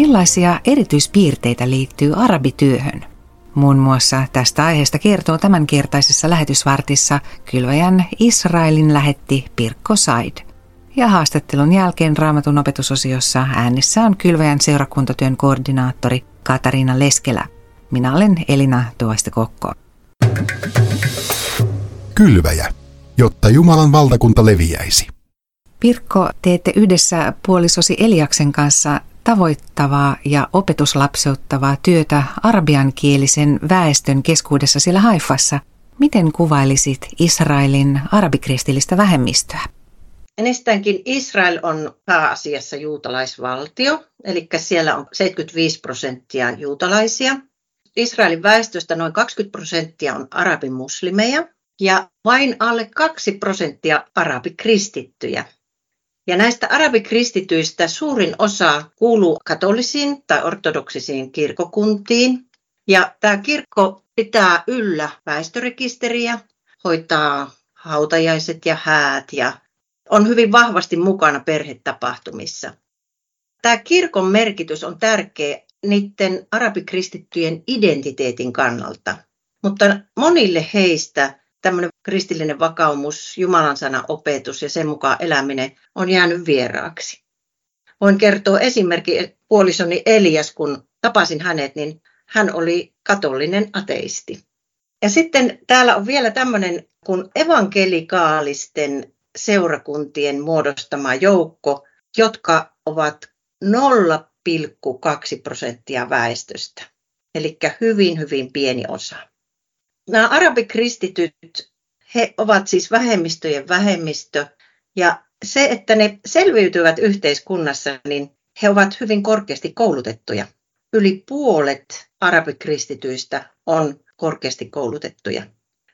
Millaisia erityispiirteitä liittyy arabityöhön? Muun muassa tästä aiheesta kertoo tämänkertaisessa lähetysvartissa kylväjän Israelin lähetti Pirkko Said. Ja haastattelun jälkeen Raamatun opetusosiossa äänessä on kylväjän seurakuntatyön koordinaattori Katariina Leskelä. Minä olen Elina Tuoista Kokko. Kylväjä, jotta Jumalan valtakunta leviäisi. Pirkko, teette yhdessä puolisosi Eliaksen kanssa tavoittavaa ja opetuslapseuttavaa työtä arabiankielisen väestön keskuudessa siellä Haifassa. Miten kuvailisit Israelin arabikristillistä vähemmistöä? Ennestäänkin Israel on pääasiassa juutalaisvaltio, eli siellä on 75 prosenttia juutalaisia. Israelin väestöstä noin 20 prosenttia on arabimuslimeja ja vain alle 2 prosenttia arabikristittyjä. Ja näistä arabikristityistä suurin osa kuuluu katolisiin tai ortodoksisiin kirkokuntiin. Ja tämä kirkko pitää yllä väestörekisteriä, hoitaa hautajaiset ja häät ja on hyvin vahvasti mukana perhetapahtumissa. Tämä kirkon merkitys on tärkeä niiden arabikristittyjen identiteetin kannalta, mutta monille heistä tämmöinen kristillinen vakaumus, Jumalan sana opetus ja sen mukaan eläminen on jäänyt vieraaksi. Voin kertoa esimerkki puolisoni Elias, kun tapasin hänet, niin hän oli katolinen ateisti. Ja sitten täällä on vielä tämmöinen kun evankelikaalisten seurakuntien muodostama joukko, jotka ovat 0,2 prosenttia väestöstä. Eli hyvin, hyvin pieni osa. Nämä arabikristityt, he ovat siis vähemmistöjen vähemmistö. Ja se, että ne selviytyvät yhteiskunnassa, niin he ovat hyvin korkeasti koulutettuja. Yli puolet arabikristityistä on korkeasti koulutettuja,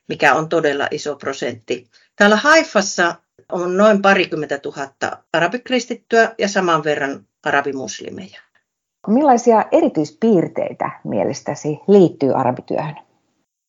mikä on todella iso prosentti. Täällä Haifassa on noin parikymmentä tuhatta arabikristittyä ja saman verran arabimuslimeja. Millaisia erityispiirteitä mielestäsi liittyy arabityöhön?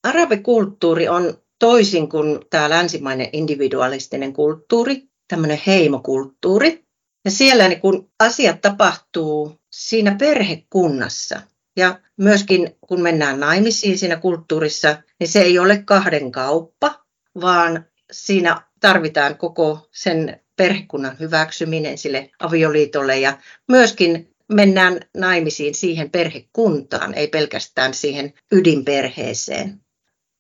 Arabikulttuuri on toisin kuin tämä länsimainen individualistinen kulttuuri, tämmöinen heimokulttuuri. Ja siellä niin kun asiat tapahtuu siinä perhekunnassa. Ja myöskin kun mennään naimisiin siinä kulttuurissa, niin se ei ole kahden kauppa, vaan siinä tarvitaan koko sen perhekunnan hyväksyminen sille avioliitolle ja myöskin mennään naimisiin siihen perhekuntaan, ei pelkästään siihen ydinperheeseen.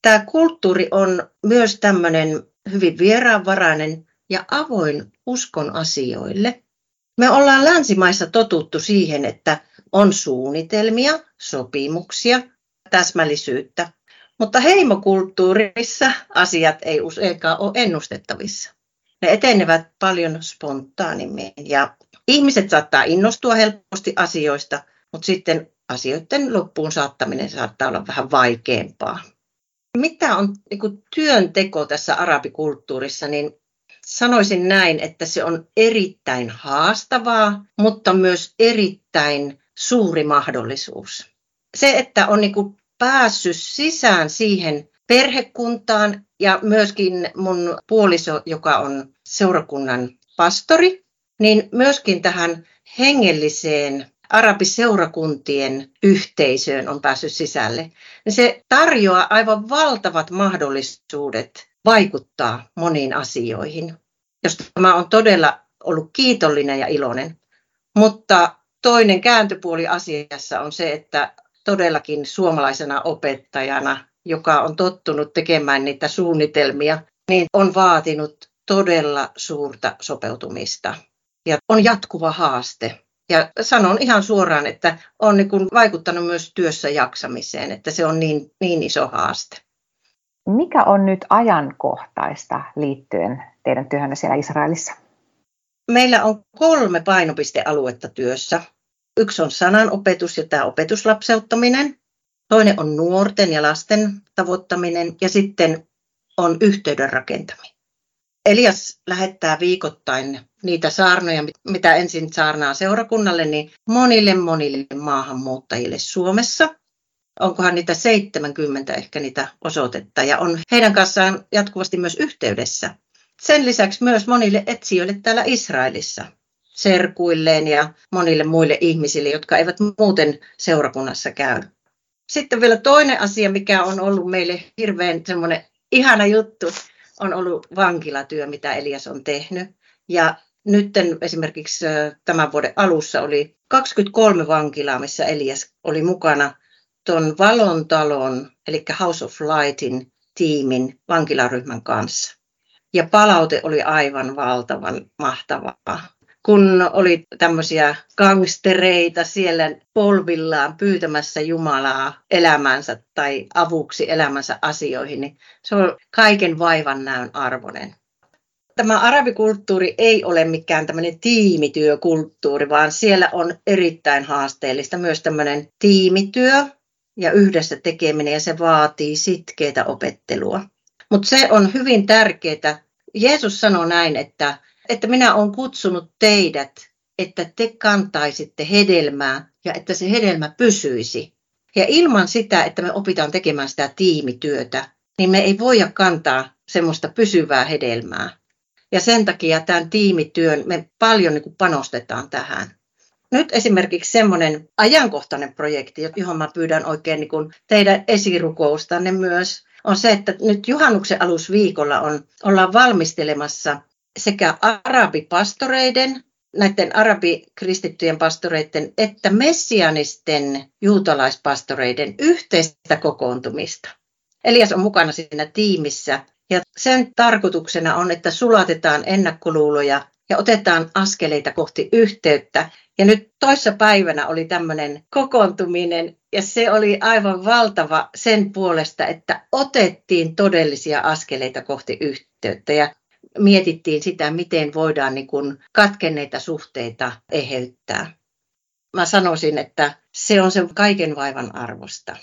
Tämä kulttuuri on myös tämmöinen hyvin vieraanvarainen ja avoin uskon asioille. Me ollaan länsimaissa totuttu siihen, että on suunnitelmia, sopimuksia, täsmällisyyttä, mutta heimokulttuurissa asiat ei useinkaan ole ennustettavissa. Ne etenevät paljon spontaanimmin ja ihmiset saattaa innostua helposti asioista, mutta sitten asioiden loppuun saattaminen saattaa olla vähän vaikeampaa. Mitä on niin kuin työnteko tässä arabikulttuurissa, niin sanoisin näin, että se on erittäin haastavaa, mutta myös erittäin suuri mahdollisuus. Se, että on niin kuin päässyt sisään siihen perhekuntaan ja myöskin mun puoliso, joka on seurakunnan pastori, niin myöskin tähän hengelliseen arabiseurakuntien yhteisöön on päässyt sisälle. Niin se tarjoaa aivan valtavat mahdollisuudet vaikuttaa moniin asioihin, josta mä olen todella ollut kiitollinen ja iloinen. Mutta toinen kääntöpuoli asiassa on se, että todellakin suomalaisena opettajana, joka on tottunut tekemään niitä suunnitelmia, niin on vaatinut todella suurta sopeutumista. Ja on jatkuva haaste. Ja sanon ihan suoraan, että on niin kuin vaikuttanut myös työssä jaksamiseen, että se on niin, niin iso haaste. Mikä on nyt ajankohtaista liittyen teidän työhönne siellä Israelissa? Meillä on kolme painopistealuetta työssä. Yksi on sananopetus ja tämä opetuslapseuttaminen. Toinen on nuorten ja lasten tavoittaminen ja sitten on yhteyden rakentaminen. Elias lähettää viikoittain niitä saarnoja, mitä ensin saarnaa seurakunnalle, niin monille monille maahanmuuttajille Suomessa. Onkohan niitä 70 ehkä niitä osoitetta ja on heidän kanssaan jatkuvasti myös yhteydessä. Sen lisäksi myös monille etsijöille täällä Israelissa. serkuilleen ja monille muille ihmisille, jotka eivät muuten seurakunnassa käy. Sitten vielä toinen asia, mikä on ollut meille hirveän semmoinen ihana juttu, on ollut vankilatyö, mitä Elias on tehnyt. Ja nyt esimerkiksi tämän vuoden alussa oli 23 vankilaa, missä Elias oli mukana tuon Valon talon, eli House of Lightin tiimin vankilaryhmän kanssa. Ja palaute oli aivan valtavan mahtavaa kun oli tämmöisiä gangstereita siellä polvillaan pyytämässä Jumalaa elämänsä tai avuksi elämänsä asioihin, niin se on kaiken vaivan näön arvoinen. Tämä arabikulttuuri ei ole mikään tämmöinen tiimityökulttuuri, vaan siellä on erittäin haasteellista myös tämmöinen tiimityö ja yhdessä tekeminen ja se vaatii sitkeitä opettelua. Mutta se on hyvin tärkeää. Jeesus sanoi näin, että että minä olen kutsunut teidät, että te kantaisitte hedelmää ja että se hedelmä pysyisi. Ja ilman sitä, että me opitaan tekemään sitä tiimityötä, niin me ei voida kantaa semmoista pysyvää hedelmää. Ja sen takia tämän tiimityön me paljon niin panostetaan tähän. Nyt esimerkiksi semmoinen ajankohtainen projekti, johon mä pyydän oikein niin kuin teidän esirukoustanne myös, on se, että nyt juhannuksen alusviikolla on, ollaan valmistelemassa sekä arabipastoreiden, näiden arabikristittyjen pastoreiden, että messianisten juutalaispastoreiden yhteistä kokoontumista. Elias on mukana siinä tiimissä ja sen tarkoituksena on, että sulatetaan ennakkoluuloja ja otetaan askeleita kohti yhteyttä. Ja nyt toissa päivänä oli tämmöinen kokoontuminen ja se oli aivan valtava sen puolesta, että otettiin todellisia askeleita kohti yhteyttä. Ja mietittiin sitä, miten voidaan niin kuin katkenneita suhteita eheyttää. Mä sanoisin, että se on sen kaiken vaivan arvosta.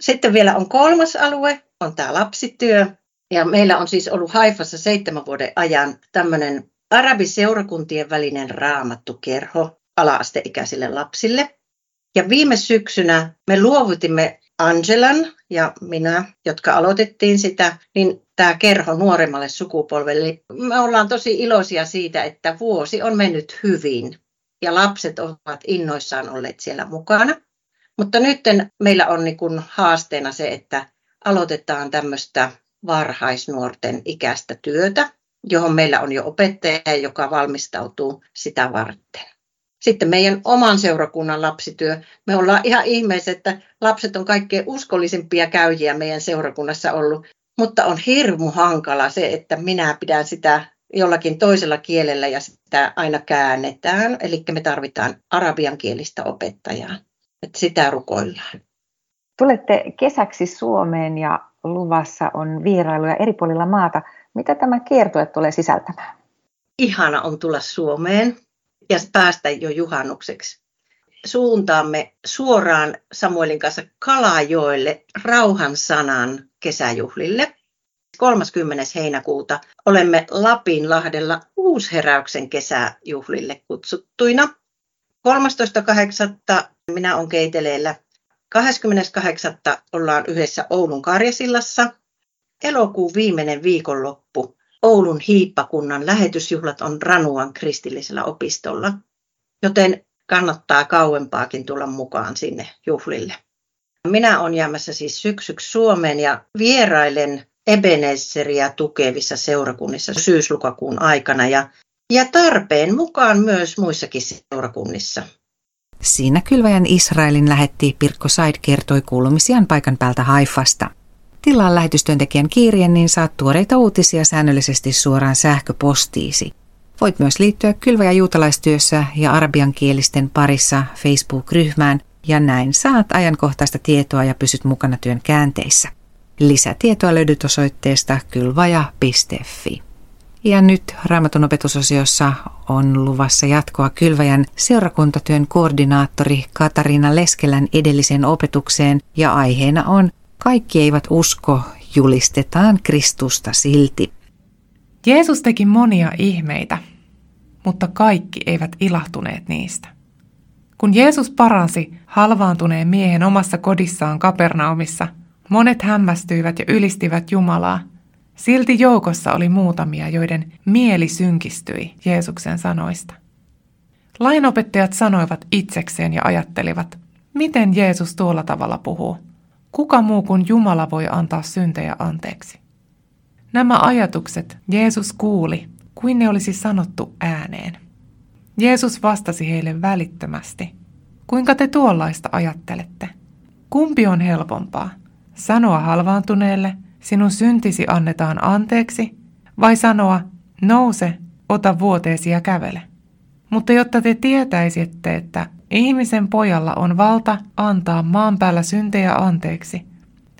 Sitten vielä on kolmas alue, on tämä lapsityö. Ja meillä on siis ollut Haifassa seitsemän vuoden ajan tämmöinen arabiseurakuntien välinen raamattukerho ala-asteikäisille lapsille. Ja viime syksynä me luovutimme Angelan ja minä, jotka aloitettiin sitä, niin tämä kerho nuoremmalle sukupolvelle. Me ollaan tosi iloisia siitä, että vuosi on mennyt hyvin ja lapset ovat innoissaan olleet siellä mukana. Mutta nyt meillä on niin kuin haasteena se, että aloitetaan tämmöistä varhaisnuorten ikäistä työtä, johon meillä on jo opettaja, joka valmistautuu sitä varten. Sitten meidän oman seurakunnan lapsityö. Me ollaan ihan ihmeessä, että lapset on kaikkein uskollisimpia käyjiä meidän seurakunnassa ollut. Mutta on hirmu hankala se, että minä pidän sitä jollakin toisella kielellä ja sitä aina käännetään. Eli me tarvitaan arabian kielistä opettajaa. Että sitä rukoillaan. Tulette kesäksi Suomeen ja luvassa on vierailuja eri puolilla maata. Mitä tämä kiertue tulee sisältämään? Ihana on tulla Suomeen ja päästä jo juhannukseksi. Suuntaamme suoraan Samuelin kanssa Kalajoelle rauhan sanan kesäjuhlille. 30. heinäkuuta olemme Lapinlahdella uusheräyksen kesäjuhlille kutsuttuina. 13.8. minä olen keiteleellä. 28. ollaan yhdessä Oulun Karjasillassa. Elokuun viimeinen viikonloppu Oulun hiippakunnan lähetysjuhlat on Ranuan kristillisellä opistolla, joten kannattaa kauempaakin tulla mukaan sinne juhlille. Minä olen jäämässä siis syksyksi Suomeen ja vierailen Ebenezeriä tukevissa seurakunnissa syyslukakuun aikana ja, ja tarpeen mukaan myös muissakin seurakunnissa. Siinä kylväjän Israelin lähetti Pirkko Said kertoi kuulumisiaan paikan päältä Haifasta – Tilaa lähetystyöntekijän kirjeen, niin saat tuoreita uutisia säännöllisesti suoraan sähköpostiisi. Voit myös liittyä kylvä- ja juutalaistyössä ja arabiankielisten parissa Facebook-ryhmään ja näin saat ajankohtaista tietoa ja pysyt mukana työn käänteissä. Lisätietoa löydät osoitteesta kylvaja.fi. Ja nyt Raamatun opetusosiossa on luvassa jatkoa Kylväjän seurakuntatyön koordinaattori Katariina Leskelän edelliseen opetukseen ja aiheena on kaikki eivät usko, julistetaan Kristusta silti. Jeesus teki monia ihmeitä, mutta kaikki eivät ilahtuneet niistä. Kun Jeesus paransi halvaantuneen miehen omassa kodissaan Kapernaumissa, monet hämmästyivät ja ylistivät Jumalaa. Silti joukossa oli muutamia, joiden mieli synkistyi Jeesuksen sanoista. Lainopettajat sanoivat itsekseen ja ajattelivat, miten Jeesus tuolla tavalla puhuu. Kuka muu kuin Jumala voi antaa syntejä anteeksi? Nämä ajatukset Jeesus kuuli, kuin ne olisi sanottu ääneen. Jeesus vastasi heille välittömästi. Kuinka te tuollaista ajattelette? Kumpi on helpompaa? Sanoa halvaantuneelle, sinun syntisi annetaan anteeksi, vai sanoa, nouse, ota vuoteesi ja kävele? Mutta jotta te tietäisitte, että ihmisen pojalla on valta antaa maan päällä syntejä anteeksi,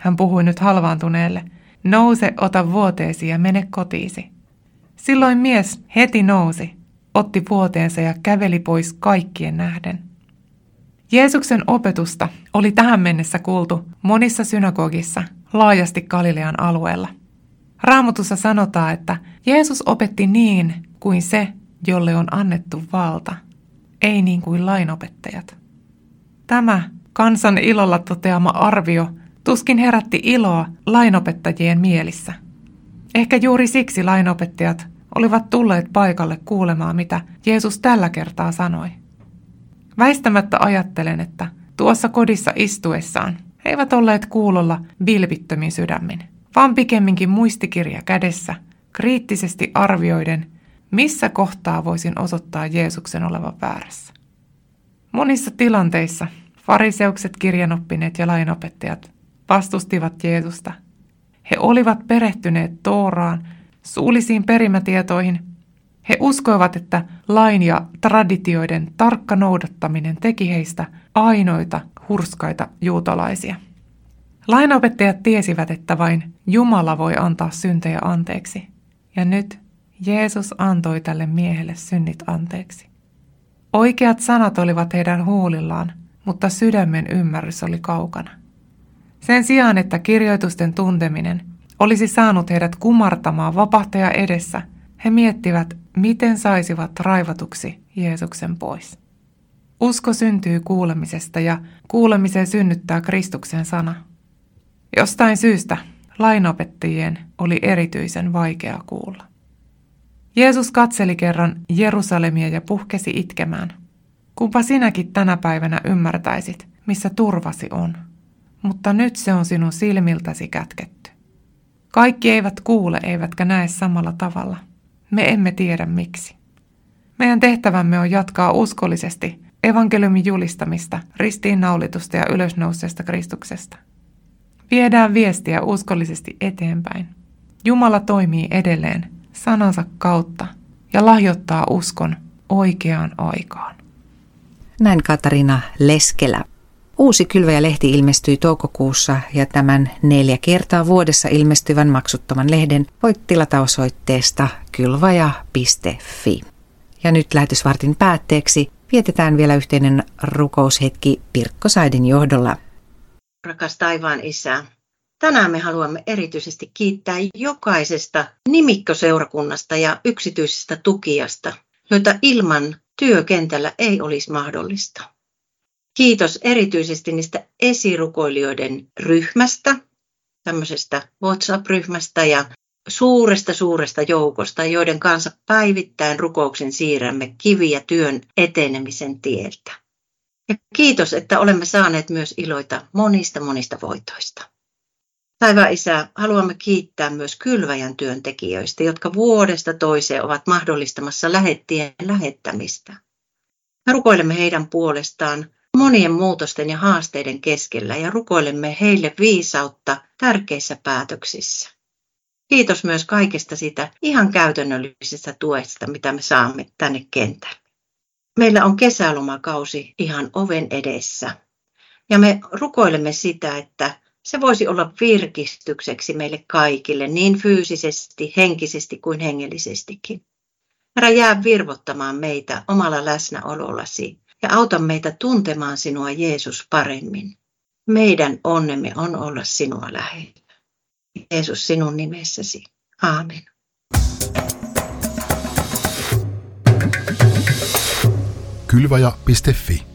hän puhui nyt halvaantuneelle, nouse, ota vuoteesi ja mene kotiisi. Silloin mies heti nousi, otti vuoteensa ja käveli pois kaikkien nähden. Jeesuksen opetusta oli tähän mennessä kuultu monissa synagogissa laajasti Galilean alueella. Raamatussa sanotaan, että Jeesus opetti niin kuin se, jolle on annettu valta, ei niin kuin lainopettajat. Tämä kansan ilolla toteama arvio tuskin herätti iloa lainopettajien mielissä. Ehkä juuri siksi lainopettajat olivat tulleet paikalle kuulemaan, mitä Jeesus tällä kertaa sanoi. Väistämättä ajattelen, että tuossa kodissa istuessaan he eivät olleet kuulolla vilpittömin sydämin, vaan pikemminkin muistikirja kädessä, kriittisesti arvioiden, missä kohtaa voisin osoittaa Jeesuksen olevan väärässä. Monissa tilanteissa fariseukset, kirjanoppineet ja lainopettajat vastustivat Jeesusta. He olivat perehtyneet Tooraan, suullisiin perimätietoihin. He uskoivat, että lain ja traditioiden tarkka noudattaminen teki heistä ainoita hurskaita juutalaisia. Lainopettajat tiesivät, että vain Jumala voi antaa syntejä anteeksi. Ja nyt Jeesus antoi tälle miehelle synnit anteeksi. Oikeat sanat olivat heidän huulillaan, mutta sydämen ymmärrys oli kaukana. Sen sijaan, että kirjoitusten tunteminen olisi saanut heidät kumartamaan vapahtaja edessä, he miettivät, miten saisivat raivatuksi Jeesuksen pois. Usko syntyy kuulemisesta ja kuulemiseen synnyttää Kristuksen sana. Jostain syystä lainopettajien oli erityisen vaikea kuulla. Jeesus katseli kerran Jerusalemia ja puhkesi itkemään. Kumpa sinäkin tänä päivänä ymmärtäisit, missä turvasi on. Mutta nyt se on sinun silmiltäsi kätketty. Kaikki eivät kuule eivätkä näe samalla tavalla. Me emme tiedä miksi. Meidän tehtävämme on jatkaa uskollisesti evankeliumin julistamista, ristiinnaulitusta ja ylösnouseesta Kristuksesta. Viedään viestiä uskollisesti eteenpäin. Jumala toimii edelleen sanansa kautta ja lahjoittaa uskon oikeaan aikaan. Näin Katarina Leskelä. Uusi Kylväjä-lehti ilmestyi toukokuussa ja tämän neljä kertaa vuodessa ilmestyvän maksuttoman lehden voit tilata osoitteesta kylvaja.fi. Ja nyt lähetysvartin päätteeksi vietetään vielä yhteinen rukoushetki Pirkko Saidin johdolla. Rakas taivaan isä, tänään me haluamme erityisesti kiittää jokaisesta nimikkoseurakunnasta ja yksityisestä tukijasta, joita ilman työkentällä ei olisi mahdollista. Kiitos erityisesti niistä esirukoilijoiden ryhmästä, tämmöisestä WhatsApp-ryhmästä ja suuresta suuresta joukosta, joiden kanssa päivittäin rukouksen siirrämme kiviä työn etenemisen tieltä. Ja kiitos, että olemme saaneet myös iloita monista monista voitoista. Taivaan Isä, haluamme kiittää myös kylväjän työntekijöistä, jotka vuodesta toiseen ovat mahdollistamassa lähettien lähettämistä. Me rukoilemme heidän puolestaan monien muutosten ja haasteiden keskellä ja rukoilemme heille viisautta tärkeissä päätöksissä. Kiitos myös kaikesta sitä ihan käytännöllisestä tuesta, mitä me saamme tänne kentälle. Meillä on kesälomakausi ihan oven edessä ja me rukoilemme sitä, että se voisi olla virkistykseksi meille kaikille niin fyysisesti, henkisesti kuin hengellisestikin. Herra, jää virvottamaan meitä omalla läsnäolollasi ja auta meitä tuntemaan sinua Jeesus paremmin. Meidän onnemme on olla sinua lähellä. Jeesus sinun nimessäsi. Aamen. Kylvaja.fi